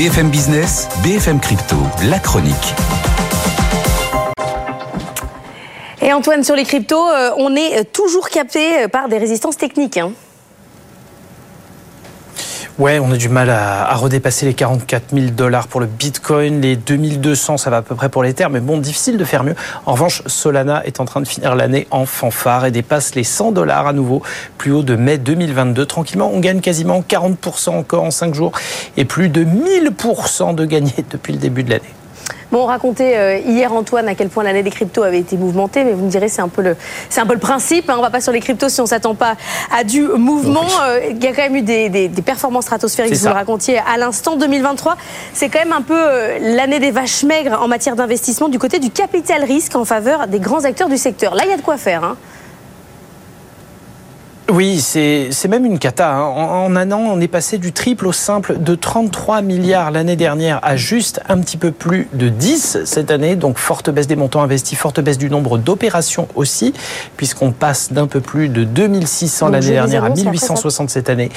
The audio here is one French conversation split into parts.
BFM Business, BFM Crypto, la chronique. Et Antoine, sur les cryptos, euh, on est toujours capté par des résistances techniques. Hein. Ouais, on a du mal à, redépasser les 44 000 dollars pour le Bitcoin, les 2200, ça va à peu près pour l'Ether, mais bon, difficile de faire mieux. En revanche, Solana est en train de finir l'année en fanfare et dépasse les 100 dollars à nouveau, plus haut de mai 2022. Tranquillement, on gagne quasiment 40% encore en 5 jours et plus de 1000% de gagné depuis le début de l'année. Bon, on racontait euh, hier, Antoine, à quel point l'année des cryptos avait été mouvementée, mais vous me direz, c'est un peu le, c'est un peu le principe. Hein. On va pas sur les cryptos si on s'attend pas à du mouvement. Euh, il y a quand même eu des, performances stratosphériques, vous le racontiez à l'instant. 2023, c'est quand même un peu euh, l'année des vaches maigres en matière d'investissement du côté du capital risque en faveur des grands acteurs du secteur. Là, il y a de quoi faire. Hein. Oui, c'est même une cata. Hein. En, un an, on est passé du triple au simple de 33 milliards l'année dernière à juste un petit peu plus de 10 cette année. Donc forte baisse des montants investis, forte baisse du nombre d'opérations aussi, puisqu'on passe d'un peu plus de 2600 l'année dernière à 1860 cette année.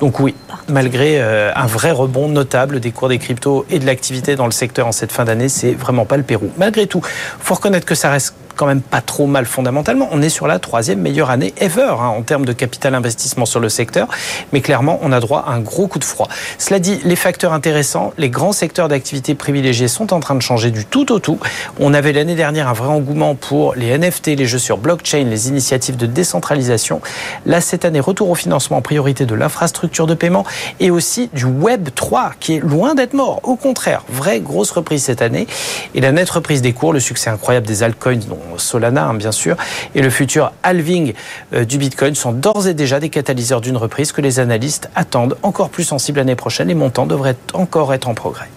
Donc oui, malgré euh, un vrai rebond notable des cours des cryptos et de l'activité dans le secteur en cette fin d'année, c'est vraiment pas le Pérou. Malgré tout, faut reconnaître que ça reste quand même pas trop mal fondamentalement. On est sur la troisième meilleure année ever hein, en termes de capital investissement sur le secteur, mais clairement, on a droit à un gros coup de froid. Cela dit, les facteurs intéressants, les grands secteurs d'activité privilégiés sont en train de changer du tout au tout. On avait l'année dernière un vrai engouement pour les NFT, les jeux sur blockchain, les initiatives de décentralisation. Là, cette année, retour au financement en priorité de l'infrastructure de paiement et aussi du Web 3 qui est loin d'être mort. Au contraire, vraie grosse reprise cette année. Et la nette reprise des cours, le succès incroyable des altcoins dont Solana, hein, bien sûr, et le futur halving euh, du Bitcoin sont d'ores et déjà des catalyseurs d'une reprise que les analystes attendent encore plus sensible l'année prochaine. Les montants devraient encore être en progrès.